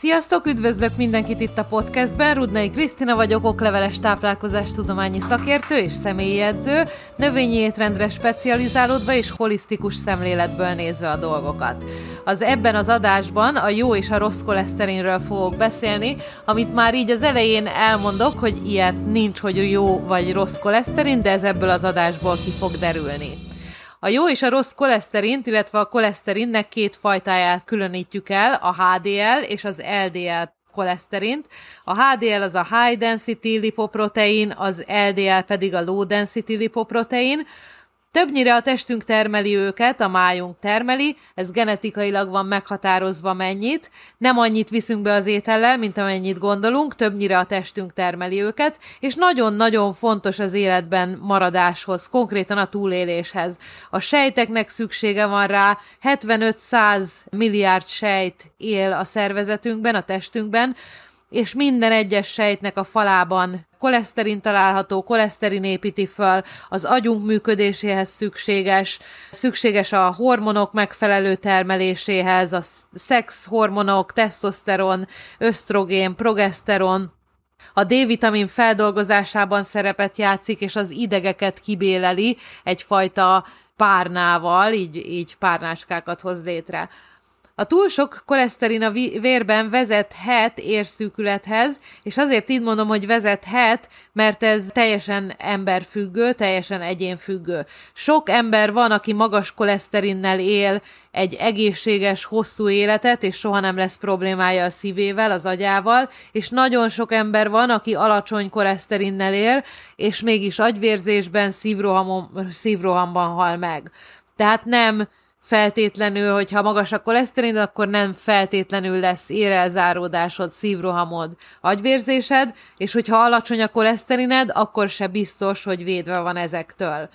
Sziasztok, üdvözlök mindenkit itt a podcastben, Rudnai Krisztina vagyok, okleveles táplálkozástudományi szakértő és személyi edző, növényi étrendre specializálódva és holisztikus szemléletből nézve a dolgokat. Az ebben az adásban a jó és a rossz koleszterinről fogok beszélni, amit már így az elején elmondok, hogy ilyet nincs, hogy jó vagy rossz koleszterin, de ez ebből az adásból ki fog derülni. A jó és a rossz koleszterint, illetve a koleszterinnek két fajtáját különítjük el, a HDL és az LDL koleszterint. A HDL az a high density lipoprotein, az LDL pedig a low density lipoprotein. Többnyire a testünk termeli őket, a májunk termeli, ez genetikailag van meghatározva mennyit, nem annyit viszünk be az étellel, mint amennyit gondolunk, többnyire a testünk termeli őket, és nagyon-nagyon fontos az életben maradáshoz, konkrétan a túléléshez. A sejteknek szüksége van rá, 75-100 milliárd sejt él a szervezetünkben, a testünkben, és minden egyes sejtnek a falában koleszterin található, koleszterin építi föl, az agyunk működéséhez szükséges, szükséges a hormonok megfelelő termeléséhez, a szexhormonok, tesztoszteron, ösztrogén, progeszteron, a D-vitamin feldolgozásában szerepet játszik, és az idegeket kibéleli egyfajta párnával, így, így párnáskákat hoz létre. A túl sok koleszterin a vérben vezethet érszűkülethez, és azért így mondom, hogy vezethet, mert ez teljesen emberfüggő, teljesen egyénfüggő. Sok ember van, aki magas koleszterinnel él egy egészséges, hosszú életet, és soha nem lesz problémája a szívével, az agyával, és nagyon sok ember van, aki alacsony koleszterinnel él, és mégis agyvérzésben, szívrohamban hal meg. Tehát nem feltétlenül, hogyha magas a koleszterin, akkor nem feltétlenül lesz érelzáródásod, szívrohamod, agyvérzésed, és hogyha alacsony a koleszterined, akkor se biztos, hogy védve van ezektől.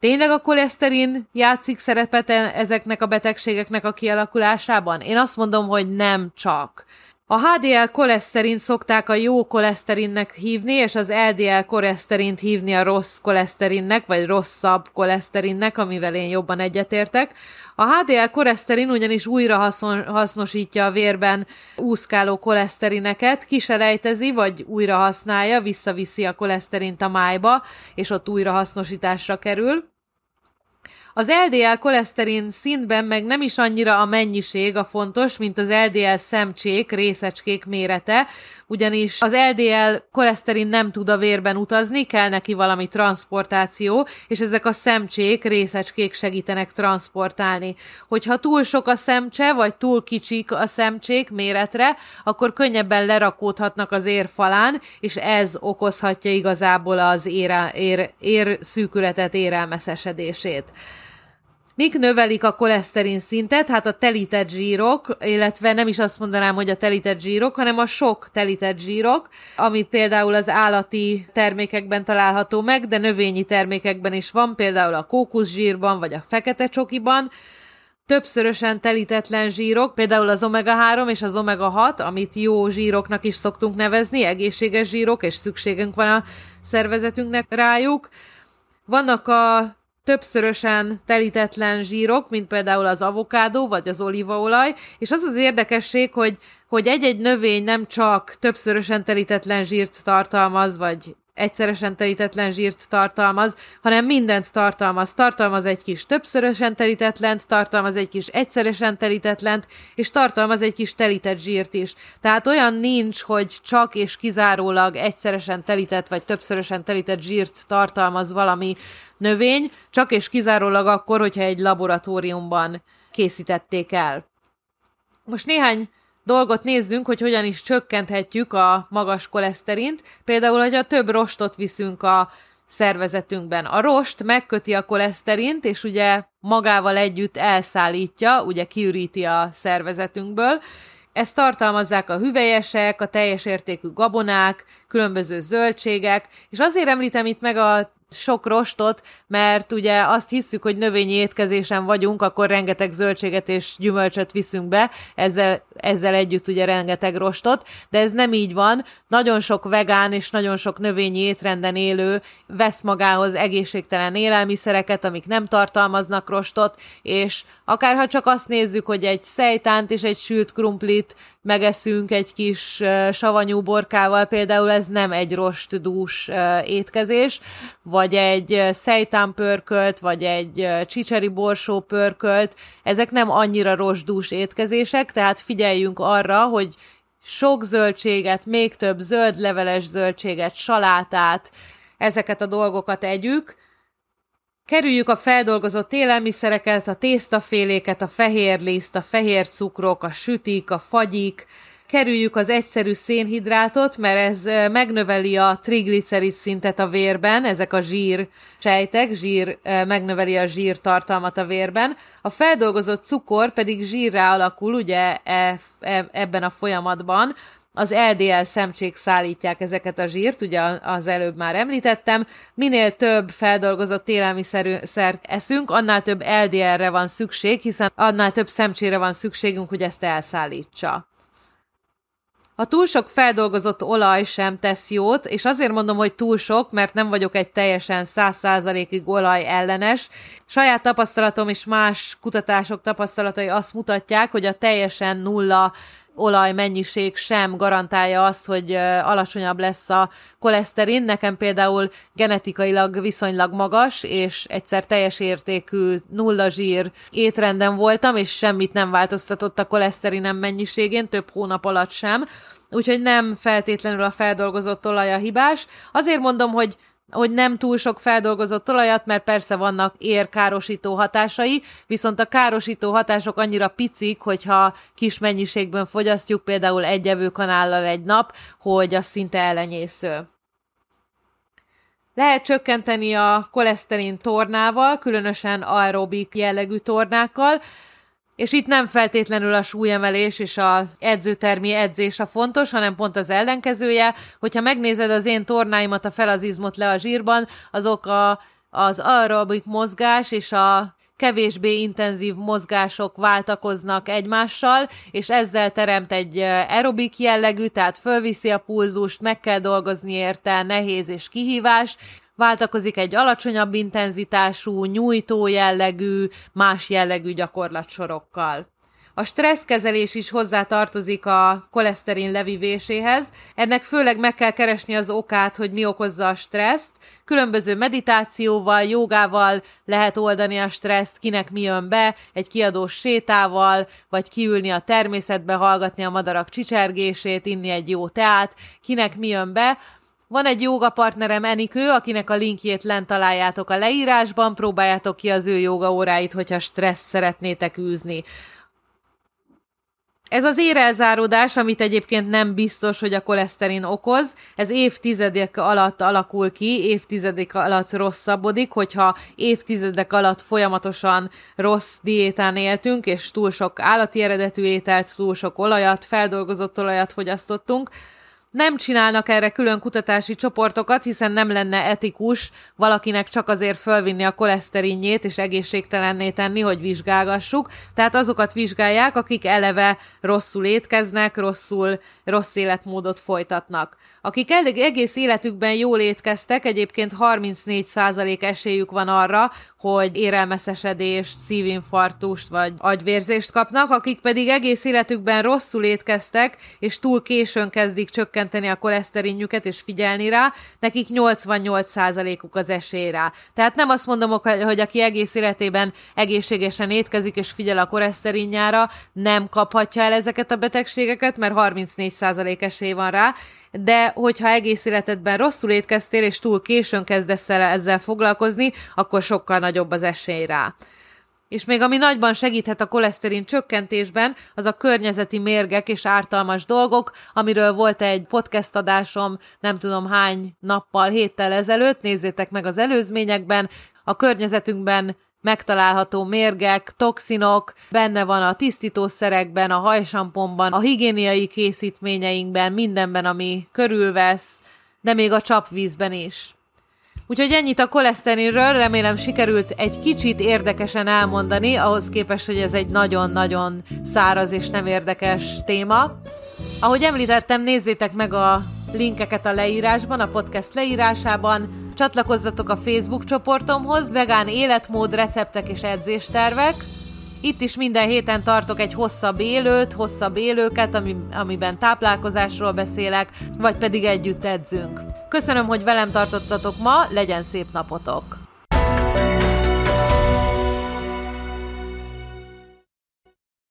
Tényleg a koleszterin játszik szerepet e- ezeknek a betegségeknek a kialakulásában? Én azt mondom, hogy nem csak. A HDL koleszterin szokták a jó koleszterinnek hívni, és az LDL koleszterint hívni a rossz koleszterinnek, vagy rosszabb koleszterinnek, amivel én jobban egyetértek. A HDL koleszterin ugyanis újra haszon, hasznosítja a vérben úszkáló koleszterineket, kiselejtezi, vagy újra használja, visszaviszi a koleszterint a májba, és ott újra hasznosításra kerül. Az LDL koleszterin szintben meg nem is annyira a mennyiség a fontos, mint az LDL szemcsék, részecskék mérete, ugyanis az LDL koleszterin nem tud a vérben utazni, kell neki valami transportáció, és ezek a szemcsék, részecskék segítenek transportálni. Hogyha túl sok a szemcse, vagy túl kicsik a szemcsék méretre, akkor könnyebben lerakódhatnak az érfalán, és ez okozhatja igazából az ér, ér, ér szűkületet, érelmeszesedését. Mik növelik a koleszterin szintet? Hát a telített zsírok, illetve nem is azt mondanám, hogy a telített zsírok, hanem a sok telített zsírok, ami például az állati termékekben található meg, de növényi termékekben is van, például a kókuszsírban vagy a fekete csokiban, többszörösen telítetlen zsírok, például az omega-3 és az omega-6, amit jó zsíroknak is szoktunk nevezni, egészséges zsírok, és szükségünk van a szervezetünknek rájuk. Vannak a többszörösen telítetlen zsírok, mint például az avokádó vagy az olívaolaj, és az az érdekesség, hogy hogy egy-egy növény nem csak többszörösen telítetlen zsírt tartalmaz, vagy egyszeresen telítetlen zsírt tartalmaz, hanem mindent tartalmaz. Tartalmaz egy kis többszörösen telítetlent, tartalmaz egy kis egyszeresen telítetlent, és tartalmaz egy kis telített zsírt is. Tehát olyan nincs, hogy csak és kizárólag egyszeresen telített vagy többszörösen telített zsírt tartalmaz valami növény, csak és kizárólag akkor, hogyha egy laboratóriumban készítették el. Most néhány dolgot nézzünk, hogy hogyan is csökkenthetjük a magas koleszterint. Például, hogy a több rostot viszünk a szervezetünkben. A rost megköti a koleszterint, és ugye magával együtt elszállítja, ugye kiüríti a szervezetünkből. Ezt tartalmazzák a hüvelyesek, a teljes értékű gabonák, különböző zöldségek, és azért említem itt meg a sok rostot, mert ugye azt hisszük, hogy növényi étkezésen vagyunk, akkor rengeteg zöldséget és gyümölcsöt viszünk be, ezzel, ezzel együtt ugye rengeteg rostot, de ez nem így van. Nagyon sok vegán és nagyon sok növényi étrenden élő vesz magához egészségtelen élelmiszereket, amik nem tartalmaznak rostot, és akárha csak azt nézzük, hogy egy szejtánt és egy sült krumplit megeszünk egy kis savanyú borkával, például ez nem egy rostdús étkezés, vagy egy szejtán pörkölt, vagy egy csicseri borsó pörkölt, ezek nem annyira rostdús étkezések, tehát figyeljünk arra, hogy sok zöldséget, még több zöld leveles zöldséget, salátát, ezeket a dolgokat együk, Kerüljük a feldolgozott élelmiszereket, a tésztaféléket, a fehér liszt, a fehér cukrok, a sütik, a fagyik, kerüljük az egyszerű szénhidrátot, mert ez megnöveli a triglicerid szintet a vérben, ezek a zsír sejtek, zsír, megnöveli a zsír tartalmat a vérben. A feldolgozott cukor pedig zsírrá alakul ugye e, e, ebben a folyamatban, az LDL szemcsék szállítják ezeket a zsírt, ugye az előbb már említettem, minél több feldolgozott élelmiszert eszünk, annál több LDL-re van szükség, hiszen annál több szemcsére van szükségünk, hogy ezt elszállítsa. A túl sok feldolgozott olaj sem tesz jót, és azért mondom, hogy túl sok, mert nem vagyok egy teljesen száz százalékig olaj ellenes. Saját tapasztalatom és más kutatások tapasztalatai azt mutatják, hogy a teljesen nulla olaj mennyiség sem garantálja azt, hogy alacsonyabb lesz a koleszterin. Nekem például genetikailag viszonylag magas, és egyszer teljes értékű nulla zsír étrenden voltam, és semmit nem változtatott a koleszterinem mennyiségén, több hónap alatt sem. Úgyhogy nem feltétlenül a feldolgozott olaj a hibás. Azért mondom, hogy hogy nem túl sok feldolgozott olajat, mert persze vannak érkárosító hatásai, viszont a károsító hatások annyira picik, hogyha kis mennyiségben fogyasztjuk, például egy evőkanállal egy nap, hogy az szinte ellenyésző. Lehet csökkenteni a koleszterin tornával, különösen aerobik jellegű tornákkal, és itt nem feltétlenül a súlyemelés és a edzőtermi edzés a fontos, hanem pont az ellenkezője. Hogyha megnézed az én tornáimat, a felazizmot le a zsírban, azok a, az aerobik mozgás és a kevésbé intenzív mozgások váltakoznak egymással, és ezzel teremt egy aerobik jellegű, tehát fölviszi a pulzust, meg kell dolgozni érte, nehéz és kihívás, váltakozik egy alacsonyabb intenzitású, nyújtó jellegű, más jellegű gyakorlatsorokkal. A stresszkezelés is hozzá tartozik a koleszterin levivéséhez. Ennek főleg meg kell keresni az okát, hogy mi okozza a stresszt. Különböző meditációval, jogával lehet oldani a stresszt, kinek mi jön be, egy kiadós sétával, vagy kiülni a természetbe, hallgatni a madarak csicsergését, inni egy jó teát, kinek mi jön be. Van egy jóga partnerem Enikő, akinek a linkjét lent találjátok a leírásban, próbáljátok ki az ő joga óráit, hogyha stresszt szeretnétek űzni. Ez az érelzáródás, amit egyébként nem biztos, hogy a koleszterin okoz, ez évtizedek alatt alakul ki, évtizedek alatt rosszabbodik, hogyha évtizedek alatt folyamatosan rossz diétán éltünk, és túl sok állati eredetű ételt, túl sok olajat, feldolgozott olajat fogyasztottunk, nem csinálnak erre külön kutatási csoportokat, hiszen nem lenne etikus valakinek csak azért fölvinni a koleszterinjét és egészségtelenné tenni, hogy vizsgálgassuk. Tehát azokat vizsgálják, akik eleve rosszul étkeznek, rosszul, rossz életmódot folytatnak. Akik egész életükben jól étkeztek, egyébként 34% esélyük van arra, hogy érelmeszesedést, szívinfarktust vagy agyvérzést kapnak, akik pedig egész életükben rosszul étkeztek, és túl későn kezdik csökkenteni a koleszterinjüket és figyelni rá, nekik 88%-uk az esély rá. Tehát nem azt mondom, hogy aki egész életében egészségesen étkezik és figyel a koleszterinjára, nem kaphatja el ezeket a betegségeket, mert 34% esély van rá, de hogyha egész életedben rosszul étkeztél, és túl későn kezdesz el ezzel foglalkozni, akkor sokkal nagyobb az esély rá. És még ami nagyban segíthet a koleszterin csökkentésben, az a környezeti mérgek és ártalmas dolgok, amiről volt egy podcast adásom, nem tudom hány nappal, héttel ezelőtt, nézzétek meg az előzményekben, a környezetünkben megtalálható mérgek, toxinok, benne van a tisztítószerekben, a hajsamponban, a higiéniai készítményeinkben, mindenben, ami körülvesz, de még a csapvízben is. Úgyhogy ennyit a koleszterinről, remélem sikerült egy kicsit érdekesen elmondani, ahhoz képest, hogy ez egy nagyon-nagyon száraz és nem érdekes téma. Ahogy említettem, nézzétek meg a linkeket a leírásban, a podcast leírásában, Csatlakozzatok a Facebook csoportomhoz, vegán életmód, receptek és edzéstervek, Itt is minden héten tartok egy hosszabb élőt, hosszabb élőket, ami, amiben táplálkozásról beszélek, vagy pedig együtt edzünk. Köszönöm, hogy velem tartottatok ma, legyen szép napotok!